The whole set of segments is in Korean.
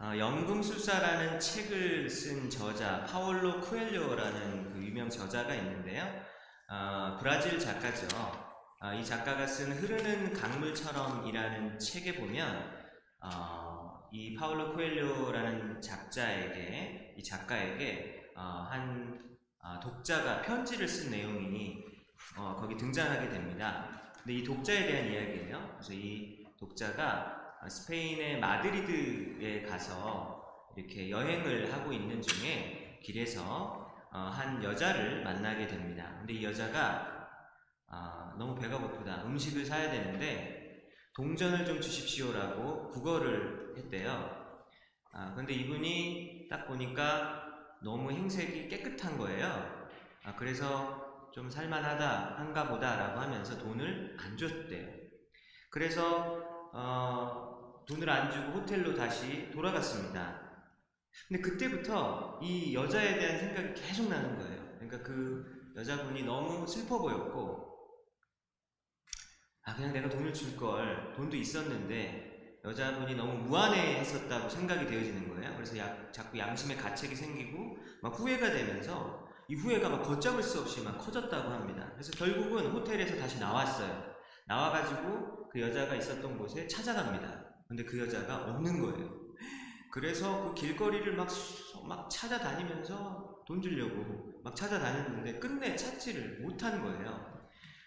어, 연금술사라는 책을 쓴 저자 파올로 쿠엘료라는 그 유명 저자가 있는데요. 어, 브라질 작가죠. 어, 이 작가가 쓴 흐르는 강물처럼이라는 책에 보면 어, 이 파올로 쿠엘료라는 작자에게 이 작가에게 어, 한 어, 독자가 편지를 쓴 내용이 어, 거기 등장하게 됩니다. 근데 이 독자에 대한 이야기예요. 그래서 이 독자가 스페인의 마드리드에 가서 이렇게 여행을 하고 있는 중에 길에서 어, 한 여자를 만나게 됩니다. 근데 이 여자가 아, 너무 배가 고프다. 음식을 사야 되는데 동전을 좀 주십시오라고 국어를 했대요. 아, 근데 이분이 딱 보니까 너무 행색이 깨끗한 거예요. 아, 그래서 좀 살만하다, 한가 보다라고 하면서 돈을 안 줬대요. 그래서, 어, 돈을 안 주고 호텔로 다시 돌아갔습니다. 근데 그때부터 이 여자에 대한 생각이 계속 나는 거예요. 그러니까 그 여자분이 너무 슬퍼 보였고, 아, 그냥 내가 돈을 줄 걸, 돈도 있었는데, 여자분이 너무 무안해 했었다고 생각이 되어지는 거예요. 그래서 야, 자꾸 양심의 가책이 생기고, 막 후회가 되면서, 이 후회가 막 걷잡을 수 없이 막 커졌다고 합니다. 그래서 결국은 호텔에서 다시 나왔어요. 나와가지고 그 여자가 있었던 곳에 찾아갑니다. 근데 그 여자가 없는 거예요. 그래서 그 길거리를 막, 막 찾아다니면서 돈 주려고 막 찾아다녔는데 끝내 찾지를 못한 거예요.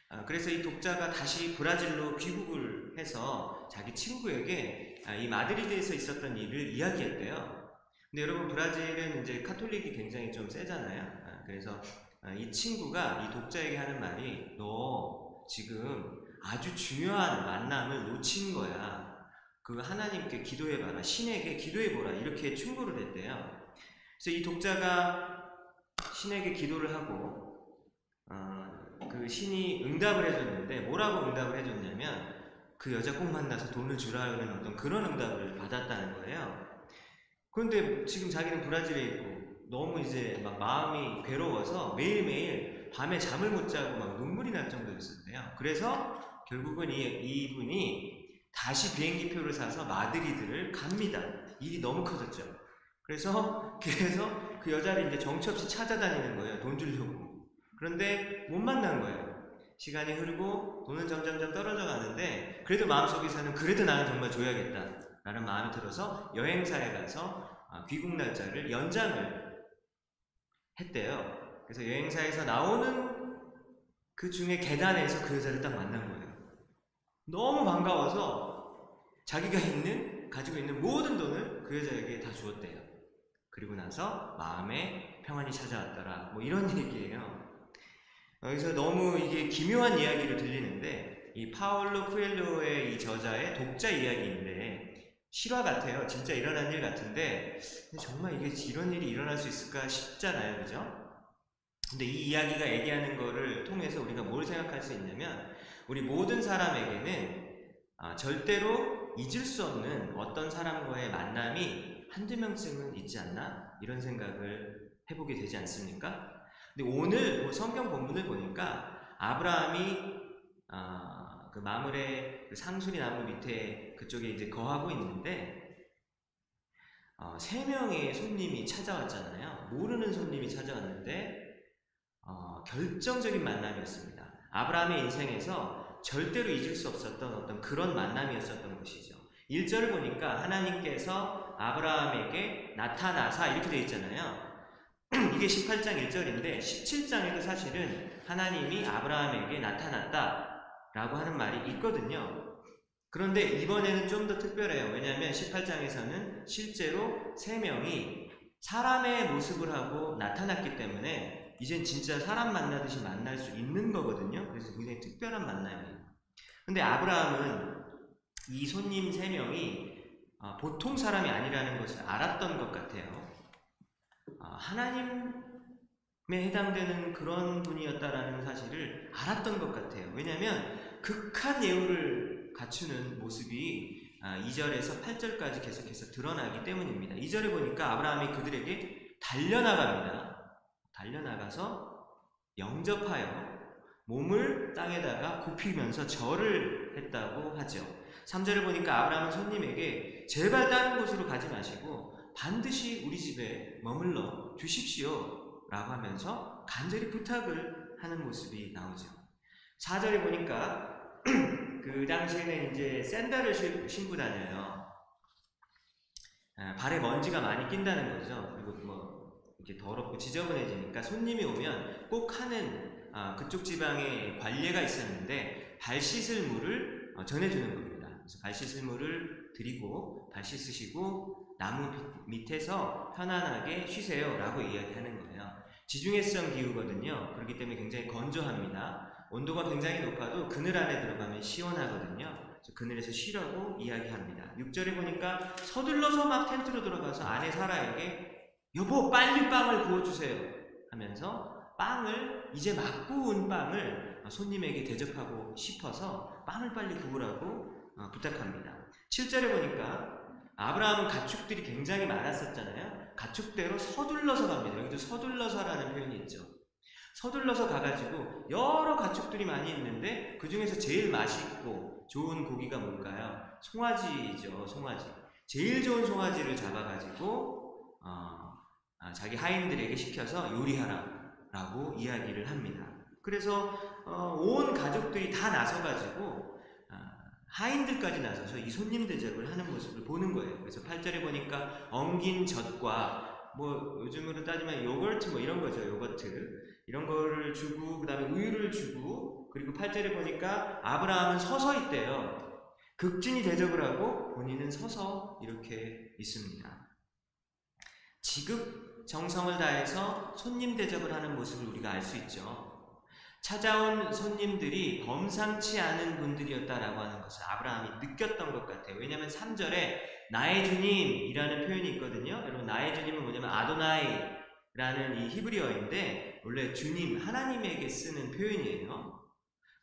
아, 그래서 이 독자가 다시 브라질로 귀국을 해서 자기 친구에게 아, 이 마드리드에서 있었던 일을 이야기했대요. 근데 여러분 브라질은 이제 카톨릭이 굉장히 좀 세잖아요. 아, 그래서 이 친구가 이 독자에게 하는 말이 너 지금 아주 중요한 만남을 놓친 거야. 그 하나님께 기도해봐라. 신에게 기도해보라. 이렇게 충고를 했대요. 그래서 이 독자가 신에게 기도를 하고 어, 그 신이 응답을 해줬는데 뭐라고 응답을 해줬냐면 그 여자 꼭 만나서 돈을 주라는 어떤 그런 응답을 받았다는 거예요. 그런데 지금 자기는 브라질에 있고 너무 이제 막 마음이 괴로워서 매일매일 밤에 잠을 못 자고 막 눈물이 날 정도였었대요. 그래서 결국은 이, 이분이 다시 비행기표를 사서 마드리드를 갑니다. 일이 너무 커졌죠. 그래서, 그래서 그 여자를 이제 정처 없이 찾아다니는 거예요. 돈 주려고. 그런데 못 만난 거예요. 시간이 흐르고 돈은 점점점 떨어져 가는데 그래도 마음속에서는 그래도 나는 정말 줘야겠다. 라는 마음이 들어서 여행사에 가서 아, 귀국 날짜를 연장을 했대요. 그래서 여행사에서 나오는 그 중에 계단에서 그 여자를 딱 만난 거예요. 너무 반가워서 자기가 있는, 가지고 있는 모든 돈을 그 여자에게 다 주었대요. 그리고 나서 마음에 평안이 찾아왔더라. 뭐 이런 얘기예요. 여기서 너무 이게 기묘한 이야기로 들리는데, 이 파울로 쿠엘로의 이 저자의 독자 이야기인데, 실화 같아요. 진짜 일어난 일 같은데, 정말 이게 이런 일이 일어날 수 있을까 싶잖아요. 그죠? 근데 이 이야기가 얘기하는 거를 통해서 우리가 뭘 생각할 수 있냐면, 우리 모든 사람에게는 아, 절대로 잊을 수 없는 어떤 사람과의 만남이 한두 명쯤은 있지 않나? 이런 생각을 해보게 되지 않습니까? 근데 오늘 뭐 성경 본문을 보니까 아브라함이 아, 그 마물의 그 상수리 나무 밑에 그쪽에 이제 거하고 있는데 어, 세 명의 손님이 찾아왔잖아요. 모르는 손님이 찾아왔는데 어, 결정적인 만남이었습니다. 아브라함의 인생에서 절대로 잊을 수 없었던 어떤 그런 만남이었었던 것이죠. 1절을 보니까 하나님께서 아브라함에게 나타나사 이렇게 되어 있잖아요. 이게 18장 1절인데 17장에도 사실은 하나님이 아브라함에게 나타났다 라고 하는 말이 있거든요. 그런데 이번에는 좀 더 특별해요. 왜냐하면 18장에서는 실제로 세 명이 사람의 모습을 하고 나타났기 때문에 이젠 진짜 사람 만나듯이 만날 수 있는 거거든요. 그래서 굉장히 특별한 만남이에요. 근데 아브라함은 이 손님 세 명이 보통 사람이 아니라는 것을 알았던 것 같아요. 하나님에 해당되는 그런 분이었다라는 사실을 알았던 것 같아요. 왜냐하면 극한 예우를 갖추는 모습이 2절에서 8절까지 계속해서 드러나기 때문입니다. 2절에 보니까 아브라함이 그들에게 달려나갑니다. 달려나가서 영접하여 몸을 땅에다가 굽히면서 절을 했다고 하죠. 3절을 보니까 아브라함은 손님에게 제발 다른 곳으로 가지 마시고 반드시 우리 집에 머물러 주십시오. 라고 하면서 간절히 부탁을 하는 모습이 나오죠. 4절에 보니까 그 당시에는 이제 샌들을 신- 신고 다녀요. 아, 발에 먼지가 많이 낀다는 거죠. 그리고 뭐 이렇게 더럽고 지저분해지니까 손님이 오면 꼭 하는 아, 그쪽 지방에 관례가 있었는데 발 씻을 물을 어, 전해주는 겁니다. 그래서 발 씻을 물을 드리고 발 씻으시고 나무 빛- 밑에서 편안하게 쉬세요 라고 이야기하는 거예요. 지중해성 기후거든요. 그렇기 때문에 굉장히 건조합니다. 온도가 굉장히 높아도 그늘 안에 들어가면 시원하거든요. 그늘에서 쉬라고 이야기합니다. 6절에 보니까 서둘러서 막 텐트로 들어가서 아내 사라에게 여보 빨리 빵을 구워주세요 하면서 빵을 이제 막 구운 빵을 손님에게 대접하고 싶어서 빵을 빨리 구우라고 어, 부탁합니다. 7절에 보니까 아브라함은 가축들이 굉장히 많았었잖아요. 가축대로 서둘러서 갑니다. 여기도 서둘러서라는 표현이 있죠. 서둘러서 가가지고 여러 가축들이 많이 있는데 그 중에서 제일 맛있고 좋은 고기가 뭘까요? 송아지죠, 송아지. 제일 좋은 송아지를 잡아가지고 어, 아, 자기 하인들에게 시켜서 요리하라라고 이야기를 합니다. 그래서 어, 온 가족들이 다 나서가지고 아, 하인들까지 나서서 이 손님 대접을 하는 모습을 보는 거예요. 그래서 8절에 보니까 엉긴 젖과 뭐 요즘으로 따지면 요거트 뭐 이런 거죠. 요거트 이런 거를 주고 그다음에 우유를 주고 그리고 8절에 보니까 아브라함은 서서 있대요. 극진히 대접을 하고 본인은 서서 이렇게 있습니다. 지극 정성을 다해서 손님 대접을 하는 모습을 우리가 알 수 있죠. 찾아온 손님들이 범상치 않은 분들이었다라고 하는 것을 아브라함이 느꼈던 것 같아요. 왜냐하면 3절에 나의 주님이라는 표현이 있거든요. 여러분 나의 주님은 뭐냐면 아도나이라는 이 히브리어인데 원래 주님 하나님에게 쓰는 표현이에요.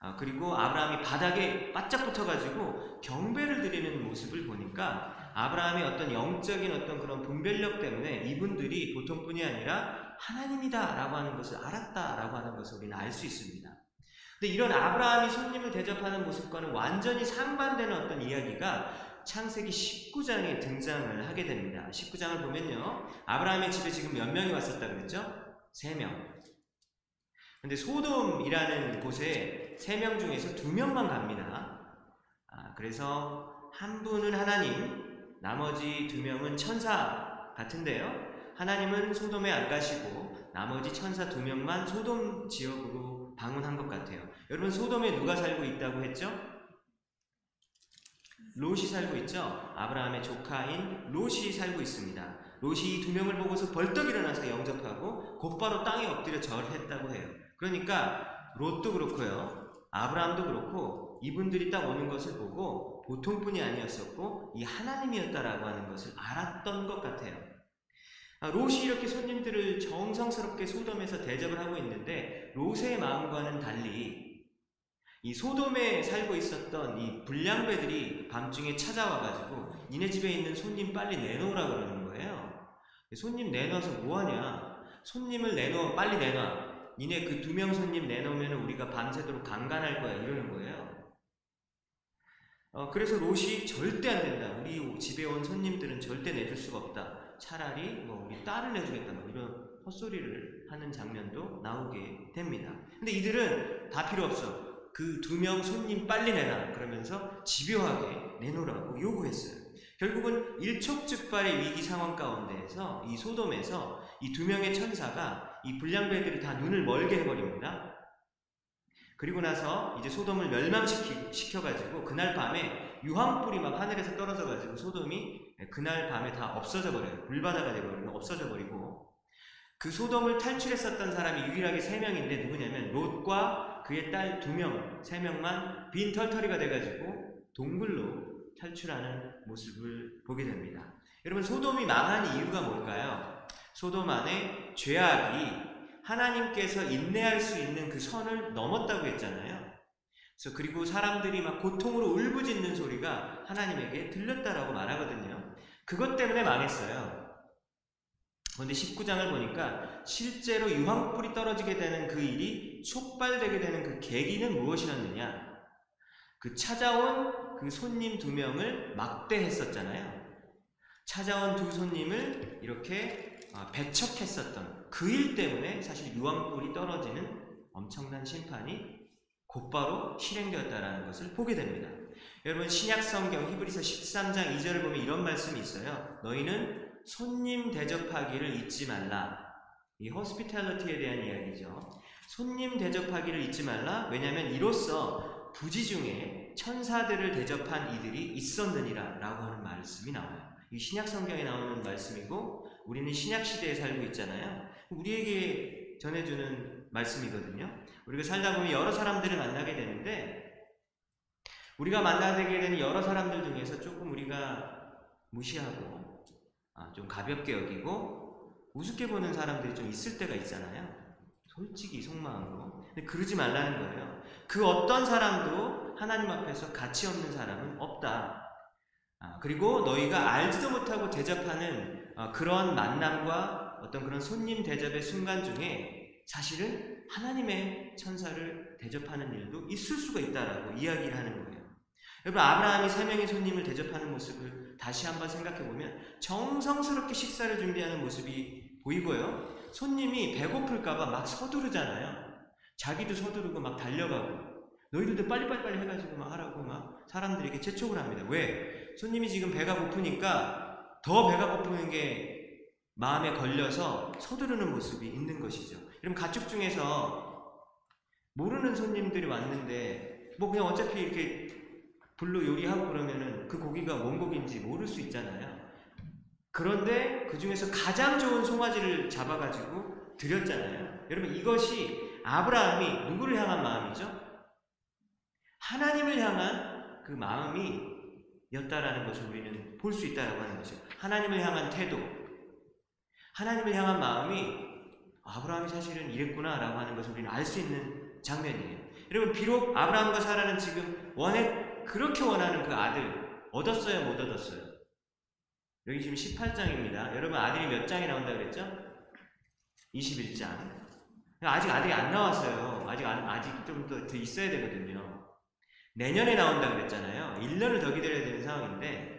아, 그리고 아브라함이 바닥에 바짝 붙어가지고 경배를 드리는 모습을 보니까 아브라함의 어떤 영적인 어떤 그런 분별력 때문에 이분들이 보통뿐이 아니라 하나님이다 라고 하는 것을 알았다 라고 하는 것을 우리는 알 수 있습니다. 근데 이런 아브라함이 손님을 대접하는 모습과는 완전히 상반되는 어떤 이야기가 창세기 19장에 등장을 하게 됩니다. 19장을 보면요. 아브라함의 집에 지금 몇 명이 왔었다 그랬죠? 3명. 근데 소돔이라는 곳에 3명 중에서 2명만 갑니다. 아, 그래서 한 분은 하나님, 나머지 2명은 천사 같은데요. 하나님은 소돔에 안 가시고 나머지 천사 2명만 소돔 지역으로 방문한 것 같아요. 여러분 소돔에 누가 살고 있다고 했죠? 롯이 살고 있죠? 아브라함의 조카인 롯이 살고 있습니다. 롯이 이 두 명을 보고서 벌떡 일어나서 영접하고 곧바로 땅에 엎드려 절했다고 해요. 그러니까 롯도 그렇고요. 아브라함도 그렇고 이분들이 딱 오는 것을 보고 보통뿐이 아니었었고 이 하나님이었다라고 하는 것을 알았던 것 같아요. 아, 롯이 이렇게 손님들을 정성스럽게 소돔에서 대접을 하고 있는데 롯의 마음과는 달리 이 소돔에 살고 있었던 이 불량배들이 밤중에 찾아와가지고 니네 집에 있는 손님 빨리 내놓으라 그러는 거예요. 손님 내놔서 뭐하냐? 손님을 내놓아 빨리 내놔. 니네 그 두 명 손님 내놓으면 우리가 밤새도록 강간할 거야 이러는 거예요. 어, 그래서 롯이 절대 안 된다. 우리 집에 온 손님들은 절대 내줄 수가 없다. 차라리 뭐 우리 딸을 내주겠다. 뭐 이런 헛소리를 하는 장면도 나오게 됩니다. 근데 이들은 다 필요 없어. 그 두 명 손님 빨리 내놔. 그러면서 집요하게 내놓으라고 요구했어요. 결국은 일촉즉발의 위기 상황 가운데에서 이 소돔에서 이 두 명의 천사가 이 불량배들이 다 눈을 멀게 해버립니다. 그리고 나서 이제 소돔을 멸망시켜가지고 그날 밤에 유황불이 막 하늘에서 떨어져가지고 소돔이 그날 밤에 다 없어져 버려요. 불바다가 되버리고 없어져 버리고 그 소돔을 탈출했었던 사람이 유일하게 세 명인데 누구냐면 롯과 그의 딸 두 명, 세 명만 빈 털터리가 돼가지고 동굴로 탈출하는 모습을 보게 됩니다. 여러분 소돔이 망한 이유가 뭘까요? 소돔 안에 죄악이 하나님께서 인내할 수 있는 그 선을 넘었다고 했잖아요. 그래서 그리고 사람들이 막 고통으로 울부짖는 소리가 하나님에게 들렸다라고 말하거든요. 그것 때문에 망했어요. 그런데 19장을 보니까 실제로 유황불이 떨어지게 되는 그 일이 촉발되게 되는 그 계기는 무엇이었느냐? 그 찾아온 그 손님 두 명을 막대했었잖아요. 찾아온 두 손님을 이렇게 아, 배척했었던 그 일 때문에 사실 유황불이 떨어지는 엄청난 심판이 곧바로 실행되었다라는 것을 보게 됩니다. 여러분 신약 성경 히브리서 13장 2절을 보면 이런 말씀이 있어요. 너희는 손님 대접하기를 잊지 말라. 이 호스피탈리티에 대한 이야기죠. 손님 대접하기를 잊지 말라. 왜냐하면 이로써 부지 중에 천사들을 대접한 이들이 있었느니라 라고 하는 말씀이 나와요. 이 신약 성경에 나오는 말씀이고 우리는 신약 시대에 살고 있잖아요. 우리에게 전해주는 말씀이거든요. 우리가 살다 보면 여러 사람들을 만나게 되는데 우리가 만나게 되는 여러 사람들 중에서 조금 우리가 무시하고 아, 좀 가볍게 여기고 우습게 보는 사람들이 좀 있을 때가 있잖아요. 솔직히 속마음으로. 근데 그러지 말라는 거예요. 그 어떤 사람도 하나님 앞에서 가치 없는 사람은 없다. 아, 그리고 너희가 알지도 못하고 대접하는 어, 그런 만남과 어떤 그런 손님 대접의 순간 중에 사실은 하나님의 천사를 대접하는 일도 있을 수가 있다라고 이야기를 하는 거예요. 여러분 아브라함이 세 명의 손님을 대접하는 모습을 다시 한번 생각해 보면 정성스럽게 식사를 준비하는 모습이 보이고요. 손님이 배고플까봐 막 서두르잖아요. 자기도 서두르고 막 달려가고 너희들도 빨리빨리빨리 해가지고 막 하라고 막 사람들에게 재촉을 합니다. 왜? 손님이 지금 배가 고프니까 더 배가 고프는 게 마음에 걸려서 서두르는 모습이 있는 것이죠. 여러분 가축 중에서 모르는 손님들이 왔는데 뭐 그냥 어차피 이렇게 불로 요리하고 그러면은 그 고기가 뭔 고기인지 모를 수 있잖아요. 그런데 그 중에서 가장 좋은 송아지를 잡아가지고 드렸잖아요. 여러분 이것이 아브라함이 누구를 향한 마음이죠? 하나님을 향한 그 마음이 였다라는 것을 우리는 볼 수 있다라고 하는 것이죠. 하나님을 향한 태도, 하나님을 향한 마음이 아브라함이 사실은 이랬구나라고 하는 것을 우리는 알 수 있는 장면이에요. 여러분 비록 아브라함과 사라는 지금 원해 그렇게 원하는 그 아들 얻었어요, 못 얻었어요? 여기 지금 18장입니다. 여러분 아들이 몇 장이 나온다 그랬죠? 21장. 아직 아들이 안 나왔어요. 아직 아직 좀 더 있어야 되거든요. 내년에 나온다 그랬잖아요. 1년을 더 기다려야 되는 상황인데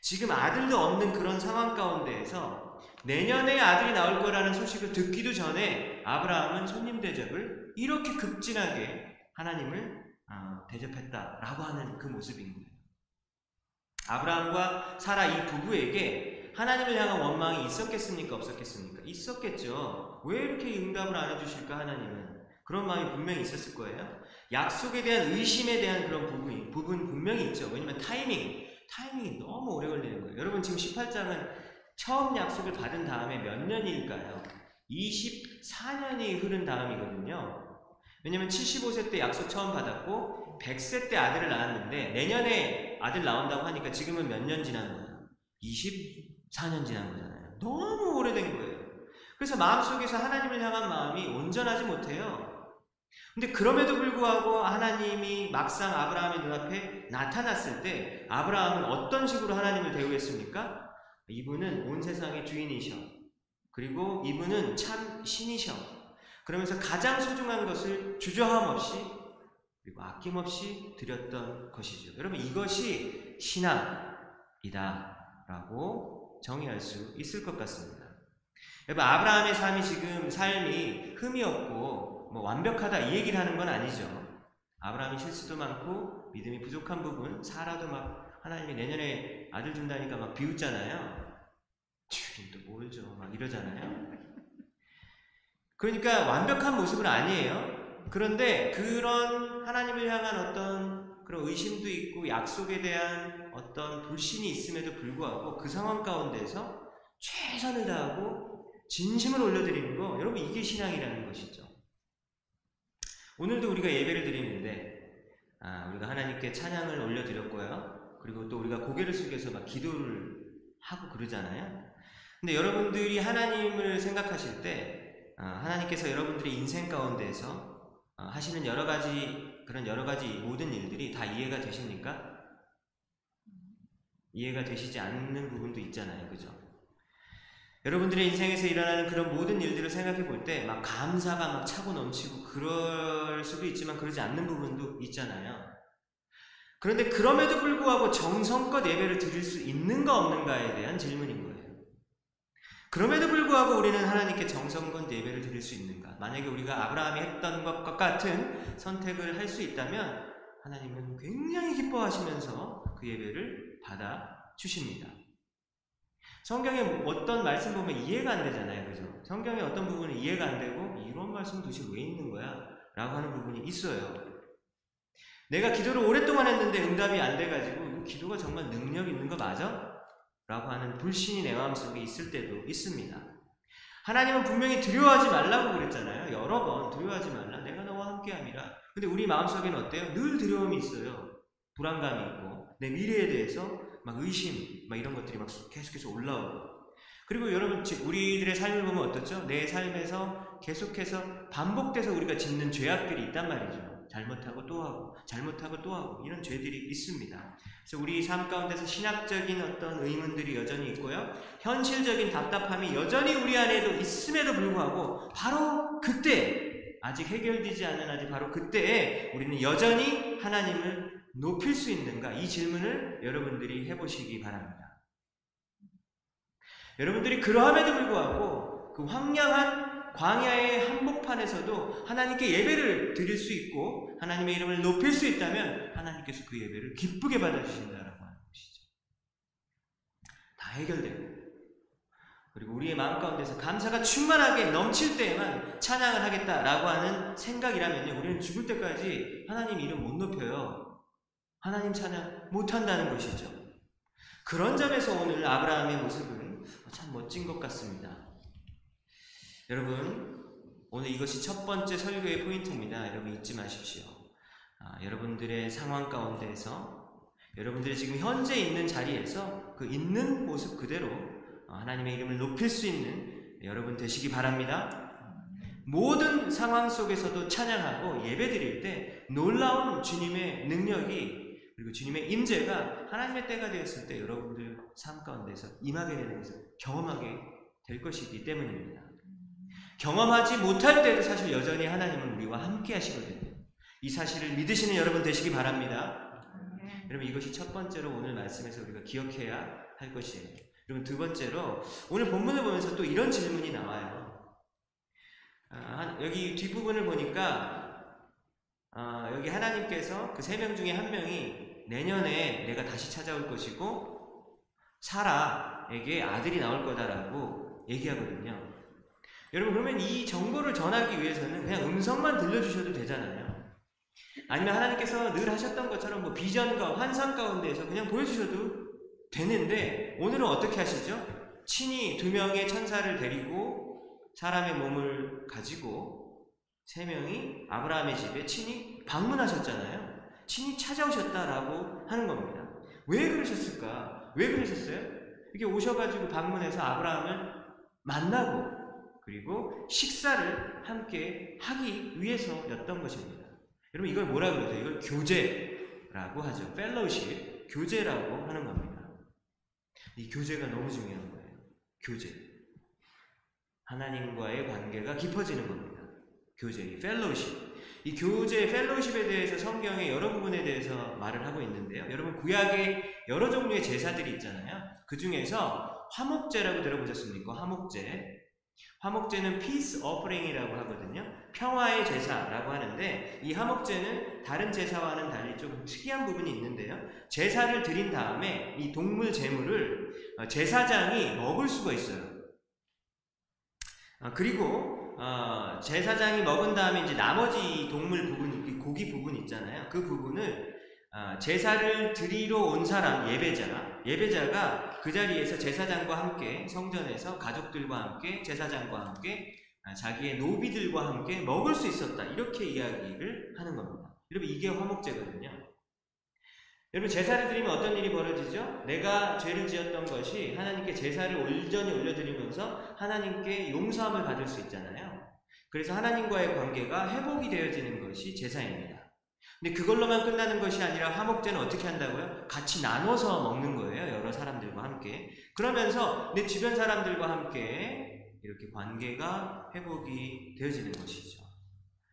지금 아들도 없는 그런 상황 가운데에서 내년에 아들이 나올 거라는 소식을 듣기도 전에 아브라함은 손님 대접을 이렇게 급진하게 하나님을 어, 대접했다라고 하는 그 모습인 거예요. 아브라함과 사라 이 부부에게 하나님을 향한 원망이 있었겠습니까? 없었겠습니까? 있었겠죠. 왜 이렇게 응답을 안 해주실까 하나님은 그런 마음이 분명히 있었을 거예요. 약속에 대한 의심에 대한 그런 부분이 부분 분명히 있죠. 왜냐면 타이밍 타이밍이 너무 오래 걸리는 거예요. 여러분 지금 18장은 처음 약속을 받은 다음에 몇 년일까요? 24년이 흐른 다음이거든요. 왜냐면 75세 때 약속 처음 받았고 100세 때 아들을 낳았는데 내년에 아들 나온다고 하니까 지금은 몇 년 지난 거예요? 24년 지난 거잖아요. 너무 오래된 거예요. 그래서 마음속에서 하나님을 향한 마음이 온전하지 못해요. 근데 그럼에도 불구하고 하나님이 막상 아브라함의 눈앞에 나타났을 때 아브라함은 어떤 식으로 하나님을 대우했습니까? 이분은 온 세상의 주인이셔. 그리고 이분은 참 신이셔. 그러면서 가장 소중한 것을 주저함 없이 그리고 아낌없이 드렸던 것이죠. 여러분 이것이 신앙이다라고 정의할 수 있을 것 같습니다. 여러분 아브라함의 삶이 지금 삶이 흠이 없고 뭐 완벽하다 이 얘기를 하는 건 아니죠. 아브라함이 실수도 많고 믿음이 부족한 부분, 사라도 막 하나님이 내년에 아들 준다니까 막 비웃잖아요. 주님 또 뭘죠? 막 이러잖아요. 그러니까 완벽한 모습은 아니에요. 그런데 그런 하나님을 향한 어떤 그런 의심도 있고 약속에 대한 어떤 불신이 있음에도 불구하고 그 상황 가운데서 최선을 다하고 진심을 올려드리는 거 여러분 이게 신앙이라는 것이죠. 오늘도 우리가 예배를 드리는데 아, 우리가 하나님께 찬양을 올려드렸고요. 그리고 또 우리가 고개를 숙여서 막 기도를 하고 그러잖아요. 근데 여러분들이 하나님을 생각하실 때 아, 하나님께서 여러분들의 인생 가운데에서 아, 하시는 여러 가지 그런 여러 가지 모든 일들이 다 이해가 되십니까? 이해가 되시지 않는 부분도 있잖아요. 그죠? 여러분들의 인생에서 일어나는 그런 모든 일들을 생각해 볼 때 막 감사가 막 차고 넘치고 그럴 수도 있지만 그러지 않는 부분도 있잖아요. 그런데 그럼에도 불구하고 정성껏 예배를 드릴 수 있는가 없는가에 대한 질문인 거예요. 그럼에도 불구하고 우리는 하나님께 정성껏 예배를 드릴 수 있는가? 만약에 우리가 아브라함이 했던 것과 같은 선택을 할 수 있다면 하나님은 굉장히 기뻐하시면서 그 예배를 받아 주십니다. 성경에 어떤 말씀 보면 이해가 안 되잖아요. 그죠? 성경의 어떤 부분은 이해가 안 되고 이런 말씀 도대체 왜 있는 거야? 라고 하는 부분이 있어요. 내가 기도를 오랫동안 했는데 응답이 안 돼가지고 기도가 정말 능력 있는 거 맞아? 라고 하는 불신이 내 마음속에 있을 때도 있습니다. 하나님은 분명히 두려워하지 말라고 그랬잖아요. 여러 번 두려워하지 말라. 내가 너와 함께함이라. 근데 우리 마음속에는 어때요? 늘 두려움이 있어요. 불안감이 있고 내 미래에 대해서 막 의심, 막 이런 것들이 막 계속해서 올라오고. 그리고 여러분, 우리들의 삶을 보면 어떻죠? 내 삶에서 계속해서 반복돼서 우리가 짓는 죄악들이 있단 말이죠. 잘못하고 또 하고, 잘못하고 또 하고, 이런 죄들이 있습니다. 그래서 우리 삶 가운데서 신학적인 어떤 의문들이 여전히 있고요. 현실적인 답답함이 여전히 우리 안에도 있음에도 불구하고, 바로 그때, 아직 해결되지 않은 아직 바로 그때에 우리는 여전히 하나님을 높일 수 있는가? 이 질문을 여러분들이 해보시기 바랍니다. 여러분들이 그러함에도 불구하고 그 황량한 광야의 한복판에서도 하나님께 예배를 드릴 수 있고 하나님의 이름을 높일 수 있다면 하나님께서 그 예배를 기쁘게 받아주신다라고 하는 것이죠. 다 해결되고 그리고 우리의 마음 가운데서 감사가 충만하게 넘칠 때에만 찬양을 하겠다라고 하는 생각이라면요 우리는 죽을 때까지 하나님 이름 못 높여요. 하나님 찬양 못한다는 것이죠. 그런 점에서 오늘 아브라함의 모습은 참 멋진 것 같습니다. 여러분, 오늘 이것이 첫 번째 설교의 포인트입니다. 여러분 잊지 마십시오. 아, 여러분들의 상황 가운데에서 여러분들이 지금 현재 있는 자리에서 그 있는 모습 그대로 하나님의 이름을 높일 수 있는 여러분 되시기 바랍니다. 모든 상황 속에서도 찬양하고 예배 드릴 때 놀라운 주님의 능력이 그리고 주님의 임재가 하나님의 때가 되었을 때 여러분들 삶 가운데서 임하게 되는 것을 경험하게 될 것이기 때문입니다. 경험하지 못할 때도 사실 여전히 하나님은 우리와 함께 하시거든요. 이 사실을 믿으시는 여러분 되시기 바랍니다. 네. 여러분 이것이 첫 번째로 오늘 말씀에서 우리가 기억해야 할 것이에요. 여러분 두 번째로 오늘 본문을 보면서 또 이런 질문이 나와요. 아, 여기 뒷부분을 보니까 아, 여기 하나님께서 그 세 명 중에 한 명이 내년에 내가 다시 찾아올 것이고 사라에게 아들이 나올 거다라고 얘기하거든요. 여러분 그러면 이 정보를 전하기 위해서는 그냥 음성만 들려주셔도 되잖아요. 아니면 하나님께서 늘 하셨던 것처럼 뭐 비전과 환상 가운데에서 그냥 보여주셔도 되는데 오늘은 어떻게 하시죠? 친히 두 명의 천사를 데리고 사람의 몸을 가지고 세 명이 아브라함의 집에 친히 방문하셨잖아요. 친히 찾아오셨다라고 하는 겁니다. 왜 그러셨을까? 왜 그러셨어요? 이렇게 오셔가지고 방문해서 아브라함을 만나고 그리고 식사를 함께 하기 위해서였던 것입니다. 여러분 이걸 뭐라 그러죠? 이걸 교제라고 하죠. 펠로우십, 교제라고 하는 겁니다. 이 교제가 너무 중요한 거예요. 교제. 하나님과의 관계가 깊어지는 겁니다. 교제, 펠로우십. 이 교제, 펠로우십에 대해서 성경의 여러 부분에 대해서 말을 하고 있는데요. 여러분 구약에 여러 종류의 제사들이 있잖아요. 그 중에서 화목제라고 들어보셨습니까? 화목제. 화목제는 peace offering이라고 하거든요. 평화의 제사라고 하는데 이 화목제는 다른 제사와는 달리 좀 특이한 부분이 있는데요. 제사를 드린 다음에 이 동물 제물을 어, 제사장이 먹을 수가 있어요. 어, 그리고 어, 제사장이 먹은 다음에 이제 나머지 동물 부분, 고기 부분 있잖아요. 그 부분을 제사를 드리러 온 사람 예배자, 예배자가 그 자리에서 제사장과 함께 성전에서 가족들과 함께 제사장과 함께 아, 자기의 노비들과 함께 먹을 수 있었다. 이렇게 이야기를 하는 겁니다. 여러분 이게 화목제거든요. 여러분 제사를 드리면 어떤 일이 벌어지죠? 내가 죄를 지었던 것이 하나님께 제사를 온전히 올려드리면서 하나님께 용서함을 받을 수 있잖아요. 그래서 하나님과의 관계가 회복이 되어지는 것이 제사입니다. 근데 그걸로만 끝나는 것이 아니라 화목제는 어떻게 한다고요? 같이 나눠서 먹는 거예요. 여러 사람들과 함께. 그러면서 내 주변 사람들과 함께 이렇게 관계가 회복이 되어지는 것이죠.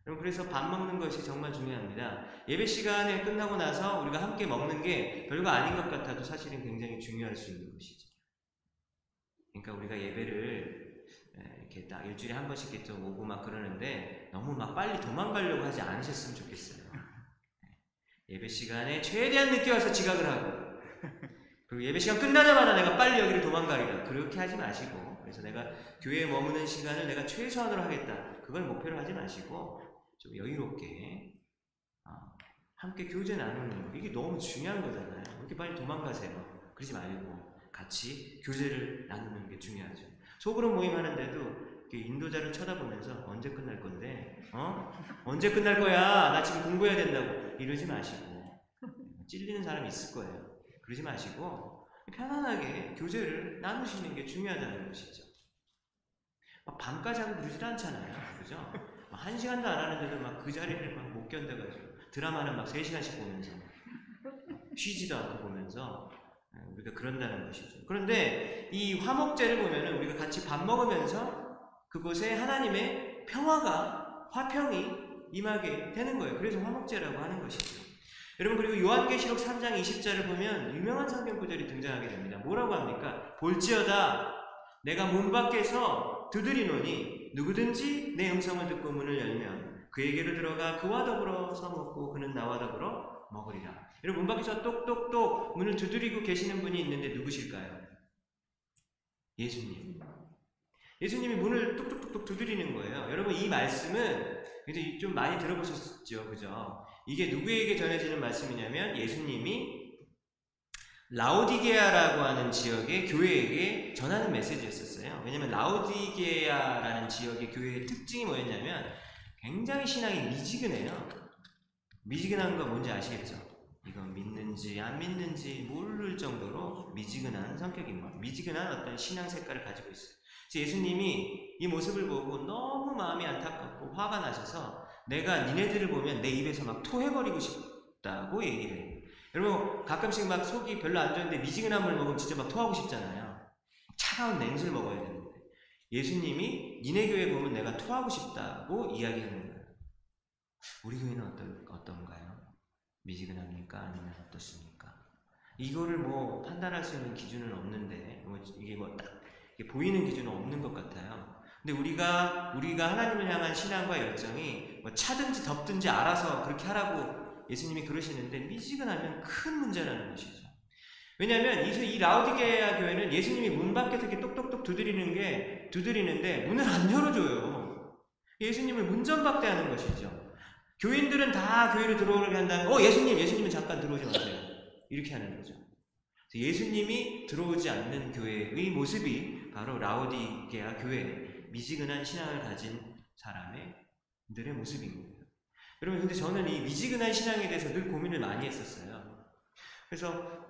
여러분 그래서 밥 먹는 것이 정말 중요합니다. 예배 시간에 끝나고 나서 우리가 함께 먹는 게 별거 아닌 것 같아도 사실은 굉장히 중요할 수 있는 것이죠. 그러니까 우리가 예배를 에, 이렇게 딱 일주일에 한 번씩 이렇게 좀 오고 막 그러는데 너무 막 빨리 도망가려고 하지 않으셨으면 좋겠어요. 예배 시간에 최대한 늦게 와서 지각을 하고 그리고 예배 시간 끝나자마자 내가 빨리 여기를 도망가리라 그렇게 하지 마시고 그래서 내가 교회에 머무는 시간을 내가 최소한으로 하겠다 그걸 목표로 하지 마시고 좀 여유롭게 어, 함께 교제 나누는 거. 이게 너무 중요한 거잖아요. 이렇게 빨리 도망가세요? 그러지 말고 같이 교제를 나누는 게 중요하죠. 속으로 모임하는데도 인도자를 쳐다보면서 언제 끝날 건데? 어? 언제 끝날 거야? 나 지금 공부해야 된다고. 이러지 마시고. 찔리는 사람이 있을 거예요. 그러지 마시고 편안하게 교제를 나누시는 게 중요하다는 것이죠. 막 밤까지 하고 그러질 않잖아요. 그죠? 막 한 시간도 안 하는데도 막 그 자리를 막 못 견뎌가지고 드라마는 막 3시간씩 보면서 쉬지도 않고 보면서 예, 우리가 그런다는 것이죠. 그런데 이 화목제를 보면은 우리가 같이 밥 먹으면서 그곳에 하나님의 평화가 화평이 임하게 되는 거예요. 그래서 화목제라고 하는 것이죠. 여러분 그리고 요한계시록 3장 20절을 보면 유명한 성경 구절이 등장하게 됩니다. 뭐라고 합니까? 볼지어다 내가 문 밖에서 두드리노니 누구든지 내 음성을 듣고 문을 열면 그에게로 들어가 그와 더불어 서먹고 그는 나와 더불어 먹으리라. 여러분 문 밖에서 똑똑똑 문을 두드리고 계시는 분이 있는데 누구실까요? 예수님. 예수님이 문을 뚝뚝뚝뚝 두드리는 거예요. 여러분 이 말씀은 굉장히 좀 많이 들어보셨죠, 그죠? 이게 누구에게 전해지는 말씀이냐면 예수님이 라오디게아라고 하는 지역의 교회에게 전하는 메시지였었어요. 왜냐면 라오디게아라는 지역의 교회의 특징이 뭐였냐면 굉장히 신앙이 미지근해요. 미지근한 거 뭔지 아시겠죠? 이거 믿는지 안 믿는지 모를 정도로 미지근한 성격입니다. 미지근한 어떤 신앙 색깔을 가지고 있어요. 그래서 예수님이 이 모습을 보고 너무 마음이 안타깝고 화가 나셔서 내가 니네들을 보면 내 입에서 막 토해버리고 싶다고 얘기를 해요. 여러분 가끔씩 막 속이 별로 안 좋은데 미지근한 물 먹으면 진짜 막 토하고 싶잖아요. 차가운 냉수를 먹어야 되는데 예수님이 니네 교회 보면 내가 토하고 싶다고 이야기하는 거예요. 우리 교회는 어떤, 어떤가요? 미지근합니까? 아니면 어떻습니까? 이거를 뭐 판단할 수 있는 기준은 없는데 뭐 이게 뭐 딱 보이는 기준은 없는 것 같아요. 근데 우리가 우리가 하나님을 향한 신앙과 열정이 뭐 차든지 덥든지 알아서 그렇게 하라고 예수님이 그러시는데 미지근하면 큰 문제라는 것이죠. 왜냐하면 이, 이 라우디게아 교회는 예수님이 문 밖에서 이렇게 똑똑똑 두드리는 게 두드리는데 문을 안 열어줘요. 예수님을 문전박대하는 것이죠. 교인들은 다 교회로 들어오게 한다면 어 예수님 예수님은 잠깐 들어오지 마세요. 이렇게 하는 거죠. 예수님이 들어오지 않는 교회의 모습이 바로 라우디게아 교회 미지근한 신앙을 가진 사람들의 모습입니다. 여러분 근데 저는 이 미지근한 신앙에 대해서 늘 고민을 많이 했었어요. 그래서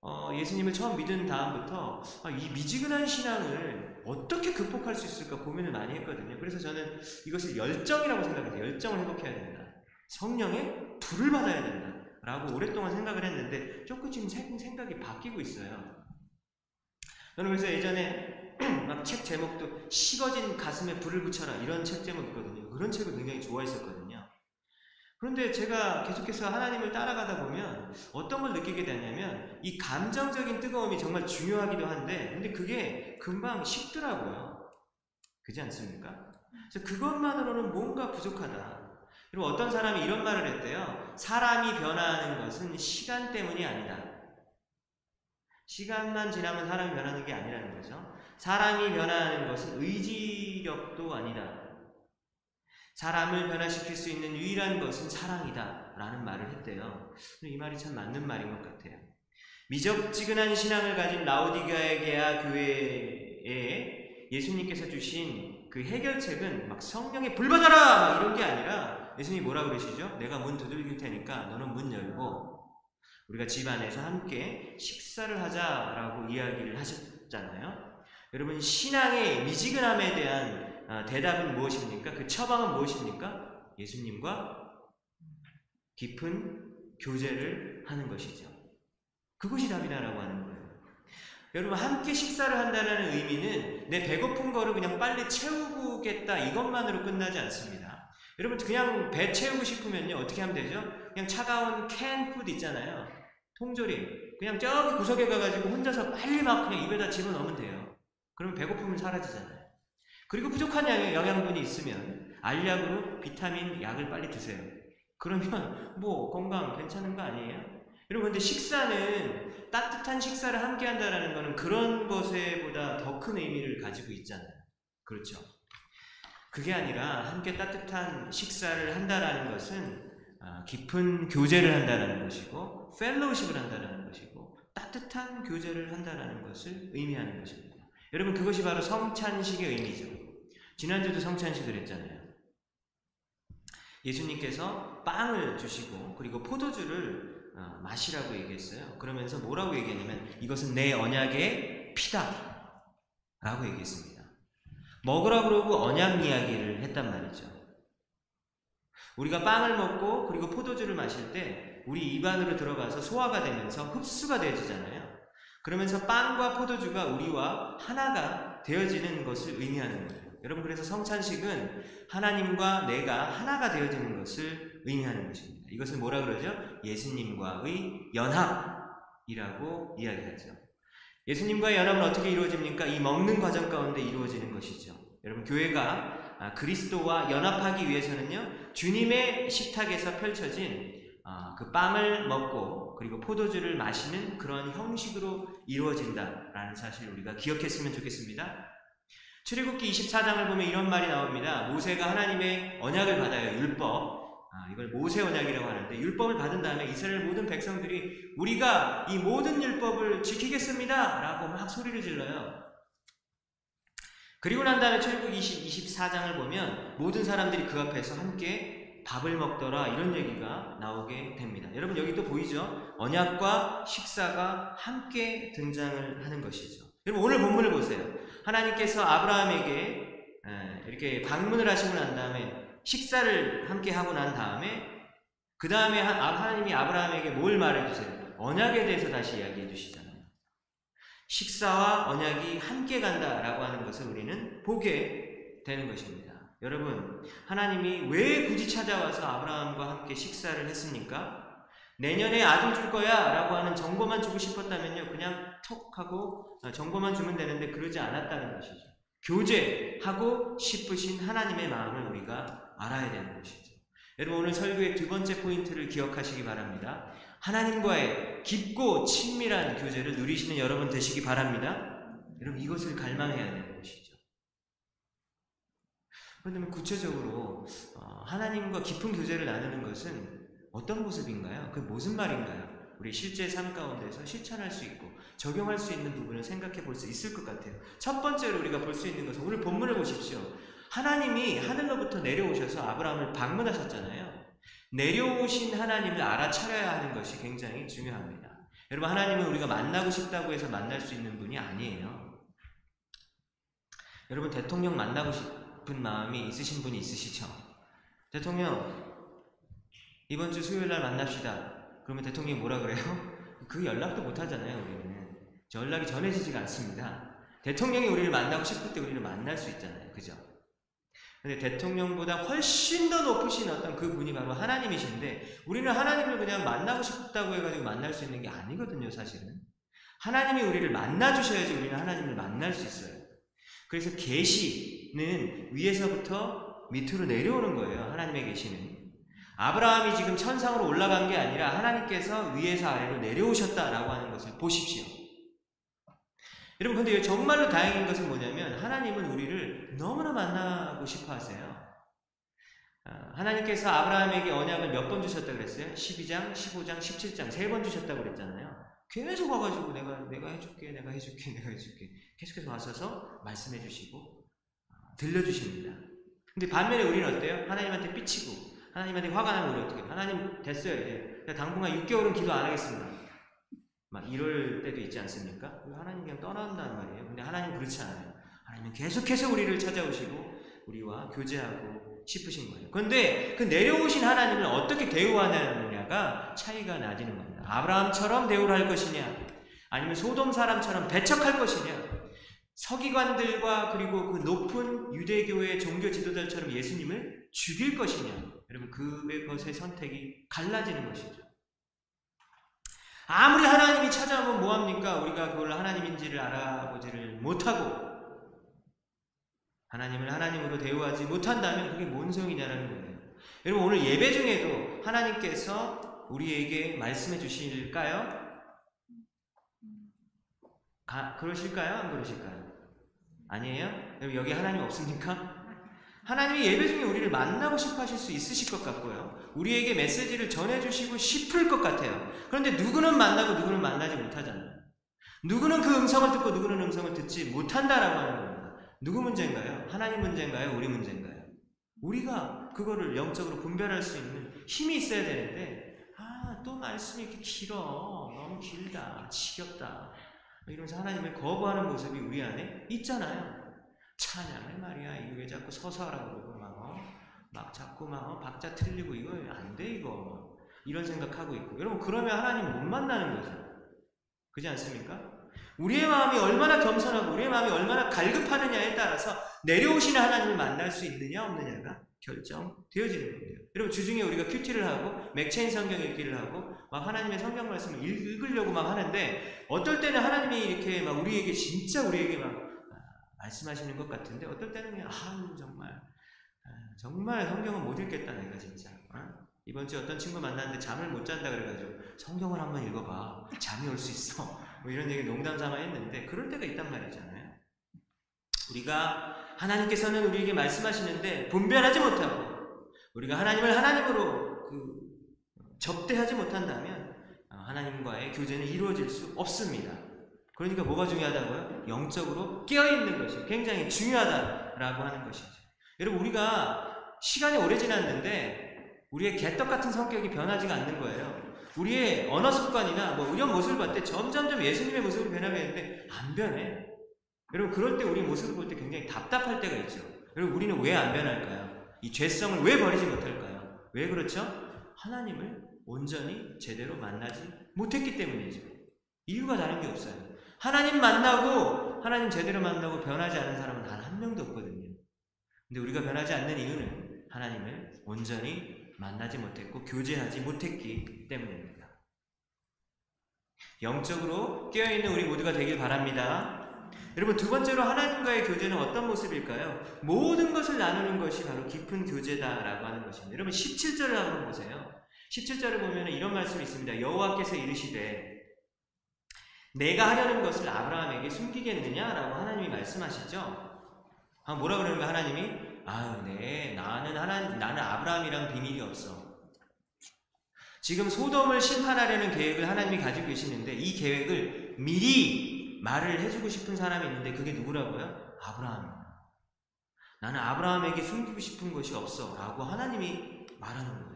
어, 예수님을 처음 믿은 다음부터 아, 이 미지근한 신앙을 어떻게 극복할 수 있을까 고민을 많이 했거든요. 그래서 저는 이것을 열정이라고 생각해요. 열정을 회복해야 된다. 성령의 불을 받아야 된다. 라고 오랫동안 생각을 했는데 조금 지금 생각이 바뀌고 있어요. 저는 그래서 예전에 막 책 제목도 식어진 가슴에 불을 붙여라 이런 책 제목 있거든요. 그런 책을 굉장히 좋아했었거든요. 그런데 제가 계속해서 하나님을 따라가다 보면 어떤 걸 느끼게 되냐면 이 감정적인 뜨거움이 정말 중요하기도 한데 근데 그게 금방 식더라고요. 그지 않습니까? 그래서 그것만으로는 뭔가 부족하다. 그리고 어떤 사람이 이런 말을 했대요. 사람이 변화하는 것은 시간 때문이 아니다. 시간만 지나면 사람이 변하는 게 아니라는 거죠. 사람이 변화하는 것은 의지력도 아니다. 사람을 변화시킬 수 있는 유일한 것은 사랑이다. 라는 말을 했대요. 이 말이 참 맞는 말인 것 같아요. 미적지근한 신앙을 가진 라우디가에게아 교회에 예수님께서 주신 그 해결책은 막 성령의 불 받아라! 이런 게 아니라 예수님이 뭐라 그러시죠? 내가 문 두들길 테니까 너는 문 열고 우리가 집 안에서 함께 식사를 하자라고 이야기를 하셨잖아요. 여러분 신앙의 미지근함에 대한 아, 대답은 무엇입니까? 그 처방은 무엇입니까? 예수님과 깊은 교제를 하는 것이죠. 그것이 답이다라고 하는 거예요. 여러분 함께 식사를 한다는 의미는 내 배고픈 거를 그냥 빨리 채우겠다 이것만으로 끝나지 않습니다. 여러분 그냥 배 채우고 싶으면요 어떻게 하면 되죠? 그냥 차가운 can food 있잖아요. 통조림 그냥 저기 구석에 가가지고 혼자서 빨리 막 그냥 입에다 집어넣으면 돼요. 그러면 배고픔은 사라지잖아요. 그리고 부족한 양의 영양분이 있으면 알약으로 비타민 약을 빨리 드세요. 그러면 뭐 건강 괜찮은 거 아니에요? 여러분 근데 식사는 따뜻한 식사를 함께 한다라는 거는 그런 것에 보다 더 큰 의미를 가지고 있잖아요. 그렇죠? 그게 아니라 함께 따뜻한 식사를 한다라는 것은 아, 깊은 교제를 한다라는 것이고 펠로우십을 한다라는 것이고 따뜻한 교제를 한다라는 것을 의미하는 것입니다. 여러분 그것이 바로 성찬식의 의미죠. 지난주도 성찬식을 했잖아요. 예수님께서 빵을 주시고 그리고 포도주를 어, 마시라고 얘기했어요. 그러면서 뭐라고 얘기했냐면 이것은 내 언약의 피다 라고 얘기했습니다. 먹으라 그러고 언약 이야기를 했단 말이죠. 우리가 빵을 먹고 그리고 포도주를 마실 때 우리 입안으로 들어가서 소화가 되면서 흡수가 되어지잖아요. 그러면서 빵과 포도주가 우리와 하나가 되어지는 것을 의미하는 거예요. 여러분 그래서 성찬식은 하나님과 내가 하나가 되어지는 것을 의미하는 것입니다. 이것을 뭐라 그러죠? 예수님과의 연합이라고 이야기하죠. 예수님과의 연합은 어떻게 이루어집니까? 이 먹는 과정 가운데 이루어지는 것이죠. 여러분 교회가 아, 그리스도와 연합하기 위해서는요 주님의 식탁에서 펼쳐진 아, 그 빵을 먹고 그리고 포도주를 마시는 그런 형식으로 이루어진다라는 사실을 우리가 기억했으면 좋겠습니다. 출애굽기 24장을 보면 이런 말이 나옵니다. 모세가 하나님의 언약을 받아요. 율법. 아, 이걸 모세 언약이라고 하는데 율법을 받은 다음에 이스라엘 모든 백성들이 우리가 이 모든 율법을 지키겠습니다라고 막 소리를 질러요. 그리고 난 다음에 출애굽 20, 24장을 보면 모든 사람들이 그 앞에서 함께 밥을 먹더라 이런 얘기가 나오게 됩니다. 여러분 여기 또 보이죠? 언약과 식사가 함께 등장을 하는 것이죠. 여러분 오늘 본문을 보세요. 하나님께서 아브라함에게 이렇게 방문을 하시고 난 다음에 식사를 함께 하고 난 다음에 그 다음에 하나님이 아브라함에게 뭘 말해주세요? 언약에 대해서 다시 이야기해 주시잖아요. 식사와 언약이 함께 간다라고 하는 것을 우리는 보게 되는 것입니다. 여러분, 하나님이 왜 굳이 찾아와서 아브라함과 함께 식사를 했습니까? 내년에 아들 줄 거야 라고 하는 정보만 주고 싶었다면요. 그냥 톡 하고 정보만 주면 되는데 그러지 않았다는 것이죠. 교제하고 싶으신 하나님의 마음을 우리가 알아야 되는 것이죠. 여러분 오늘 설교의 두 번째 포인트를 기억하시기 바랍니다. 하나님과의 깊고 친밀한 교제를 누리시는 여러분 되시기 바랍니다. 여러분 이것을 갈망해야 되는 것이죠. 그런데 구체적으로 어, 하나님과 깊은 교제를 나누는 것은 어떤 모습인가요? 그 무슨 말인가요? 우리 실제 삶 가운데서 실천할 수 있고 적용할 수 있는 부분을 생각해 볼 수 있을 것 같아요. 첫 번째로 우리가 볼 수 있는 것은 오늘 본문을 보십시오. 하나님이 하늘로부터 내려오셔서 아브라함을 방문하셨잖아요. 내려오신 하나님을 알아차려야 하는 것이 굉장히 중요합니다. 여러분, 하나님은 우리가 만나고 싶다고 해서 만날 수 있는 분이 아니에요. 여러분, 대통령 만나고 싶 은 마음이 있으신 분이 있으시죠? 대통령, 이번 주 수요일 날 만납시다. 그러면 대통령이 뭐라 그래요? 그 연락도 못 하잖아요, 우리는. 연락이 전해지지가 않습니다. 대통령이 우리를 만나고 싶을 때 우리를 만날 수 있잖아요. 그죠? 근데 대통령보다 훨씬 더 높으신 어떤 그 분이 바로 하나님이신데 우리는 하나님을 그냥 만나고 싶다고 해가지고 만날 수 있는 게 아니거든요, 사실은. 하나님이 우리를 만나 주셔야지 우리는 하나님을 만날 수 있어요. 그래서 계시 는 위에서부터 밑으로 내려오는 거예요. 하나님의 계시는. 아브라함이 지금 천상으로 올라간 게 아니라 하나님께서 위에서 아래로 내려오셨다라고 하는 것을 보십시오. 여러분 근데 정말로 다행인 것은 뭐냐면 하나님은 우리를 너무나 만나고 싶어 하세요. 아, 하나님께서 아브라함에게 언약을 몇 번 주셨다 그랬어요? 12장, 15장, 17장 세 번 주셨다고 그랬잖아요. 계속 와가지고 내가 내가 해줄게, 내가 해줄게, 내가 해줄게 계속해서 와서서 말씀해 주시고 아, 들려주십니다. 근데 반면에 우리는 어때요? 하나님한테 삐치고 하나님한테 화가 나면 우리 어떻게 하나님 됐어요 이제 당분간 6개월은 기도 안 하겠습니다. 막 이럴 때도 있지 않습니까? 하나님 그냥 떠난다는 말이에요. 근데 하나님 그렇지 않아요. 하나님은 계속해서 우리를 찾아오시고 우리와 교제하고 싶으신 거예요. 그런데 그 내려오신 하나님을 어떻게 대우하느냐가 차이가 나지는 겁니다. 아브라함처럼 대우를 할 것이냐, 아니면 소돔 사람처럼 배척할 것이냐. 서기관들과 그리고 그 높은 유대교의 종교 지도자처럼 예수님을 죽일 것이냐. 여러분 그것의 선택이 갈라지는 것이죠. 아무리 하나님이 찾아오면 뭐합니까? 우리가 그걸 하나님인지를 알아보지를 못하고 하나님을 하나님으로 대우하지 못한다면 그게 뭔 소용이냐라는 거예요. 여러분 오늘 예배 중에도 하나님께서 우리에게 말씀해 주실까요? 가, 그러실까요? 안 그러실까요? 아니에요? 여러분 여기 하나님 없습니까? 하나님이 예배 중에 우리를 만나고 싶어 하실 수 있으실 것 같고요. 우리에게 메시지를 전해주시고 싶을 것 같아요. 그런데 누구는 만나고 누구는 만나지 못하잖아요. 누구는 그 음성을 듣고 누구는 음성을 듣지 못한다라고 하는 겁니다. 누구 문제인가요? 하나님 문제인가요? 우리 문제인가요? 우리가 그거를 영적으로 분별할 수 있는 힘이 있어야 되는데, 아, 또 말씀이 이렇게 길어. 너무 길다. 지겹다. 이러면서 하나님을 거부하는 모습이 우리 안에 있잖아요. 찬양을 말이야. 이거 왜 자꾸 서서 하라고 그러고 막, 어? 막 자꾸 막 어? 박자 틀리고 이거 안 돼 이거. 이런 생각하고 있고. 여러분 그러면 하나님 못 만나는 거죠. 그지 않습니까? 우리의 마음이 얼마나 겸손하고 우리의 마음이 얼마나 갈급하느냐에 따라서 내려오시는 하나님을 만날 수 있느냐 없느냐가 결정되어지는 겁니다. 여러분 주중에 우리가 QT를 하고 맥체인 성경 읽기를 하고 막 하나님의 성경 말씀을 읽으려고 막 하는데 어떨 때는 하나님이 이렇게 막 우리에게 진짜 우리에게 막 말씀하시는 것 같은데 어떨 때는 그냥 아 정말 정말 성경은 못 읽겠다 내가 진짜 어? 이번 주에 어떤 친구 만났는데 잠을 못 잔다 그래가지고 성경을 한번 읽어봐 잠이 올 수 있어 뭐 이런 얘기 농담 삼아 했는데 그럴 때가 있단 말이잖아요 우리가 하나님께서는 우리에게 말씀하시는데 분별하지 못하고 우리가 하나님을 하나님으로 그 접대하지 못한다면 하나님과의 교제는 이루어질 수 없습니다. 그러니까 뭐가 중요하다고요? 영적으로 깨어있는 것이 굉장히 중요하다라고 하는 것이죠. 여러분, 우리가 시간이 오래 지났는데 우리의 개떡 같은 성격이 변하지가 않는 거예요. 우리의 언어 습관이나 뭐 이런 모습을 볼때 점점점 예수님의 모습으로 변하겠는데 안 변해. 여러분, 그럴 때 우리 모습을 볼 때 굉장히 답답할 때가 있죠. 여러분, 우리는 왜 안 변할까요? 이 죄성을 왜 버리지 못할까요? 왜 그렇죠? 하나님을 온전히 제대로 만나지 못했기 때문이죠. 이유가 다른 게 없어요. 하나님 만나고 하나님 제대로 만나고 변하지 않은 사람은 단 한 명도 없거든요. 근데 우리가 변하지 않는 이유는 하나님을 온전히 만나지 못했고 교제하지 못했기 때문입니다. 영적으로 깨어있는 우리 모두가 되길 바랍니다. 여러분 두 번째로 하나님과의 교제는 어떤 모습일까요? 모든 것을 나누는 것이 바로 깊은 교제다라고 하는 것입니다. 여러분 17절을 한번 보세요. 17절을 보면 이런 말씀이 있습니다. 여호와께서 이르시되 내가 하려는 것을 아브라함에게 숨기겠느냐라고 하나님이 말씀하시죠. 아, 뭐라 그러는 거야 하나님이? 아유, 네, 나는 하나, 나는 아브라함이랑 비밀이 없어. 지금 소돔을 심판하려는 계획을 하나님이 가지고 계시는데 이 계획을 미리 말을 해주고 싶은 사람이 있는데 그게 누구라고요? 아브라함입니다. 나는 아브라함에게 숨기고 싶은 것이 없어 라고 하나님이 말하는 거예요.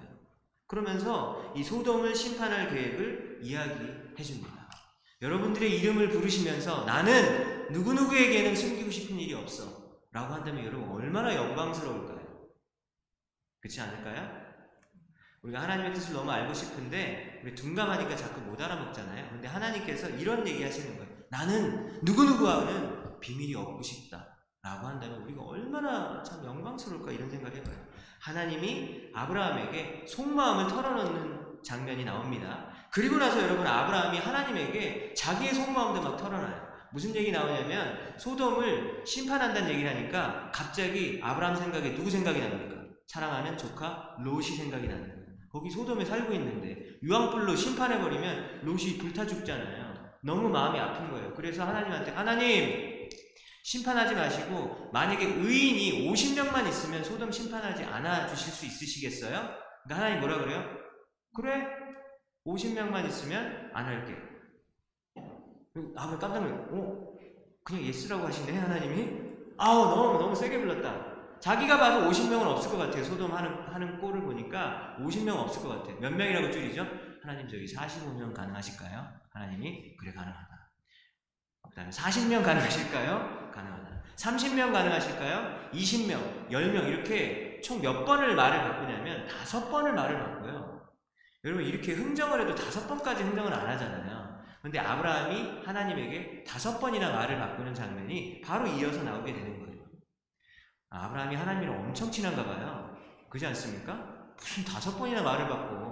그러면서 이 소돔을 심판할 계획을 이야기해 줍니다. 여러분들의 이름을 부르시면서 나는 누구누구에게는 숨기고 싶은 일이 없어. 라고 한다면 여러분 얼마나 영광스러울까요? 그렇지 않을까요? 우리가 하나님의 뜻을 너무 알고 싶은데 우리 둔감하니까 자꾸 못 알아먹잖아요. 근데 하나님께서 이런 얘기 하시는 거예요. 나는 누구누구와는 비밀이 없고 싶다. 라고 한다면 우리가 얼마나 참 영광스러울까 이런 생각을 해봐요. 하나님이 아브라함에게 속마음을 털어놓는 장면이 나옵니다. 그리고 나서 여러분 아브라함이 하나님에게 자기의 속마음도 막 털어놔요. 무슨 얘기 나오냐면 소돔을 심판한다는 얘기를 하니까 갑자기 아브라함 생각에 누구 생각이 납니까? 사랑하는 조카 롯이 생각이 나는 거예요. 거기 소돔에 살고 있는데 유황불로 심판해버리면 롯이 불타 죽잖아요. 너무 마음이 아픈 거예요. 그래서 하나님한테 하나님 심판하지 마시고 만약에 의인이 50명만 있으면 소돔 심판하지 않아 주실 수 있으시겠어요? 그러니까 하나님 뭐라 그래요? 그래 50명만 있으면 안 할게. 아 왜 깜짝 놀래? 어? 그냥 yes라고 하신대 하나님이? 아우 너무 너무 세게 불렀다. 자기가 봐도 50명은 없을 것 같아요. 소돔 하는 하는 꼴을 보니까 50명 없을 것 같아요. 몇 명이라고 줄이죠? 하나님 저기 45명 가능하실까요? 하나님이 그래 가능하다. 그다음에 40명 가능하실까요? 가능하다. 30명 가능하실까요? 20명, 10명 이렇게 총 몇 번을 말을 바꾸냐면 다섯 번을 말을 바꿔요. 여러분 이렇게 흥정을 해도 다섯 번까지 흥정을 안 하잖아요. 그런데 아브라함이 하나님에게 다섯 번이나 말을 바꾸는 장면이 바로 이어서 나오게 되는 거예요. 아, 아브라함이 하나님이랑 엄청 친한가 봐요. 그지 않습니까? 무슨 다섯 번이나 말을 바꿔.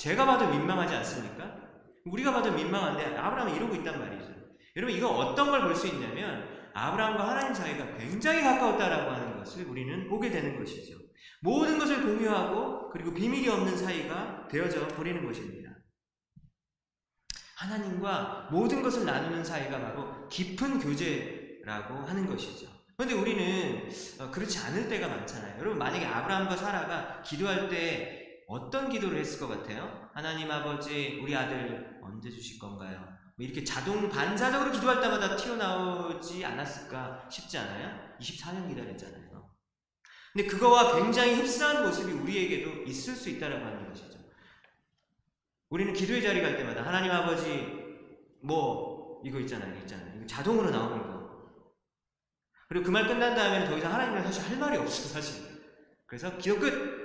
제가 봐도 민망하지 않습니까? 우리가 봐도 민망한데 아브라함은 이러고 있단 말이죠. 여러분 이거 어떤 걸 볼 수 있냐면 아브라함과 하나님 사이가 굉장히 가까웠다라고 하는 것을 우리는 보게 되는 것이죠. 모든 것을 공유하고 그리고 비밀이 없는 사이가 되어져 버리는 것입니다. 하나님과 모든 것을 나누는 사이가 바로 깊은 교제라고 하는 것이죠. 그런데 우리는 어, 그렇지 않을 때가 많잖아요. 여러분 만약에 아브라함과 사라가 기도할 때 어떤 기도를 했을 것 같아요? 하나님 아버지 우리 아들 언제 주실 건가요? 뭐 이렇게 자동 반사적으로 기도할 때마다 튀어나오지 않았을까 싶지 않아요? 24년 기다렸잖아요. 근데 그거와 굉장히 흡사한 모습이 우리에게도 있을 수 있다라고 하는 것이죠. 우리는 기도의 자리 갈 때마다 하나님 아버지 뭐 이거 있잖아요, 있잖아요. 이거 자동으로 나오는 거. 그리고 그 말 끝난 다음에는 더 이상 하나님을 사실 할 말이 없어 사실. 그래서 기도 끝.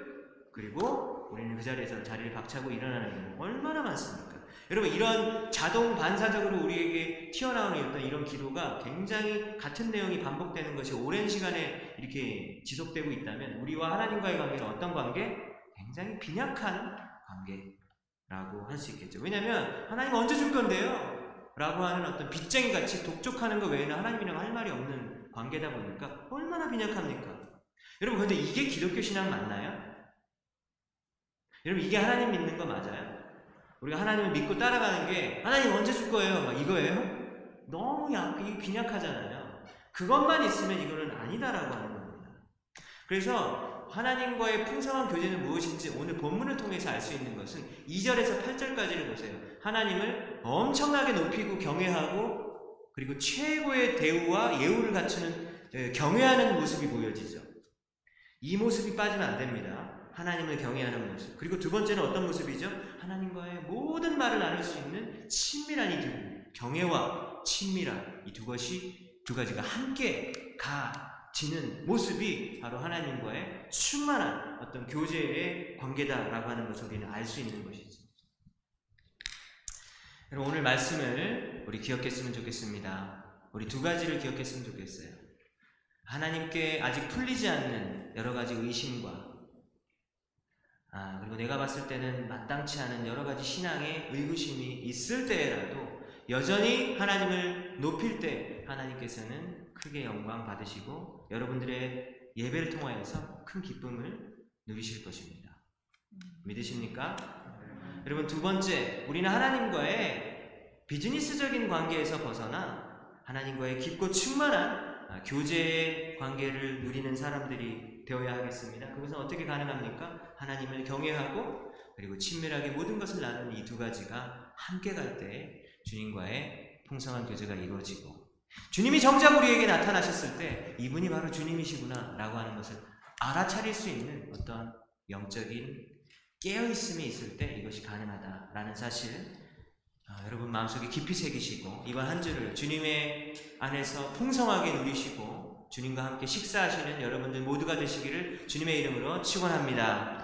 그리고 우리는 그 자리에서 자리를 박차고 일어나는 일은 얼마나 많습니까? 여러분 이런 자동 반사적으로 우리에게 튀어나오는 어떤 이런 기도가 굉장히 같은 내용이 반복되는 것이 오랜 시간에 이렇게 지속되고 있다면 우리와 하나님과의 관계는 어떤 관계? 굉장히 빈약한 관계라고 할 수 있겠죠. 왜냐하면 하나님 언제 줄 건데요? 라고 하는 어떤 빚쟁이 같이 독촉하는 것 외에는 하나님이랑 할 말이 없는 관계다 보니까 얼마나 빈약합니까? 여러분 근데 이게 기독교 신앙 맞나요? 여러분 이게 하나님 믿는 거 맞아요? 우리가 하나님을 믿고 따라가는 게 하나님 언제 줄 거예요? 막 이거예요? 너무 약, 이게 빈약하잖아요. 그것만 있으면 이거는 아니다라고 하는 겁니다. 그래서 하나님과의 풍성한 교제는 무엇인지 오늘 본문을 통해서 알 수 있는 것은 2절에서 8절까지를 보세요. 하나님을 엄청나게 높이고 경외하고 그리고 최고의 대우와 예우를 갖추는 예, 경외하는 모습이 보여지죠. 이 모습이 빠지면 안 됩니다. 하나님을 경외하는 모습. 그리고 두 번째는 어떤 모습이죠? 하나님과의 모든 말을 나눌 수 있는 친밀한 이 두, 경외와 친밀한 이 두 것이, 두 가지가 함께 가지는 모습이 바로 하나님과의 충만한 어떤 교제의 관계다라고 하는 것을 우리는 알 수 있는 것이죠. 여러분, 오늘 말씀을 우리 기억했으면 좋겠습니다. 우리 두 가지를 기억했으면 좋겠어요. 하나님께 아직 풀리지 않는 여러 가지 의심과 아, 그리고 내가 봤을 때는 마땅치 않은 여러 가지 신앙의 의구심이 있을 때라도 여전히 하나님을 높일 때 하나님께서는 크게 영광 받으시고 여러분들의 예배를 통하여서 큰 기쁨을 누리실 것입니다. 믿으십니까? 여러분 두 번째, 우리는 하나님과의 비즈니스적인 관계에서 벗어나 하나님과의 깊고 충만한 교제의 관계를 누리는 사람들이 되어야 하겠습니다. 그것은 어떻게 가능합니까? 하나님을 경외하고 그리고 친밀하게 모든 것을 나누는 이 두 가지가 함께 갈 때 주님과의 풍성한 교제가 이루어지고 주님이 정작 우리에게 나타나셨을 때 이분이 바로 주님이시구나 라고 하는 것을 알아차릴 수 있는 어떤 영적인 깨어있음이 있을 때 이것이 가능하다라는 사실 아, 여러분 마음속에 깊이 새기시고 이번 한 주를 주님의 안에서 풍성하게 누리시고 주님과 함께 식사하시는 여러분들 모두가 되시기를 주님의 이름으로 축원합니다.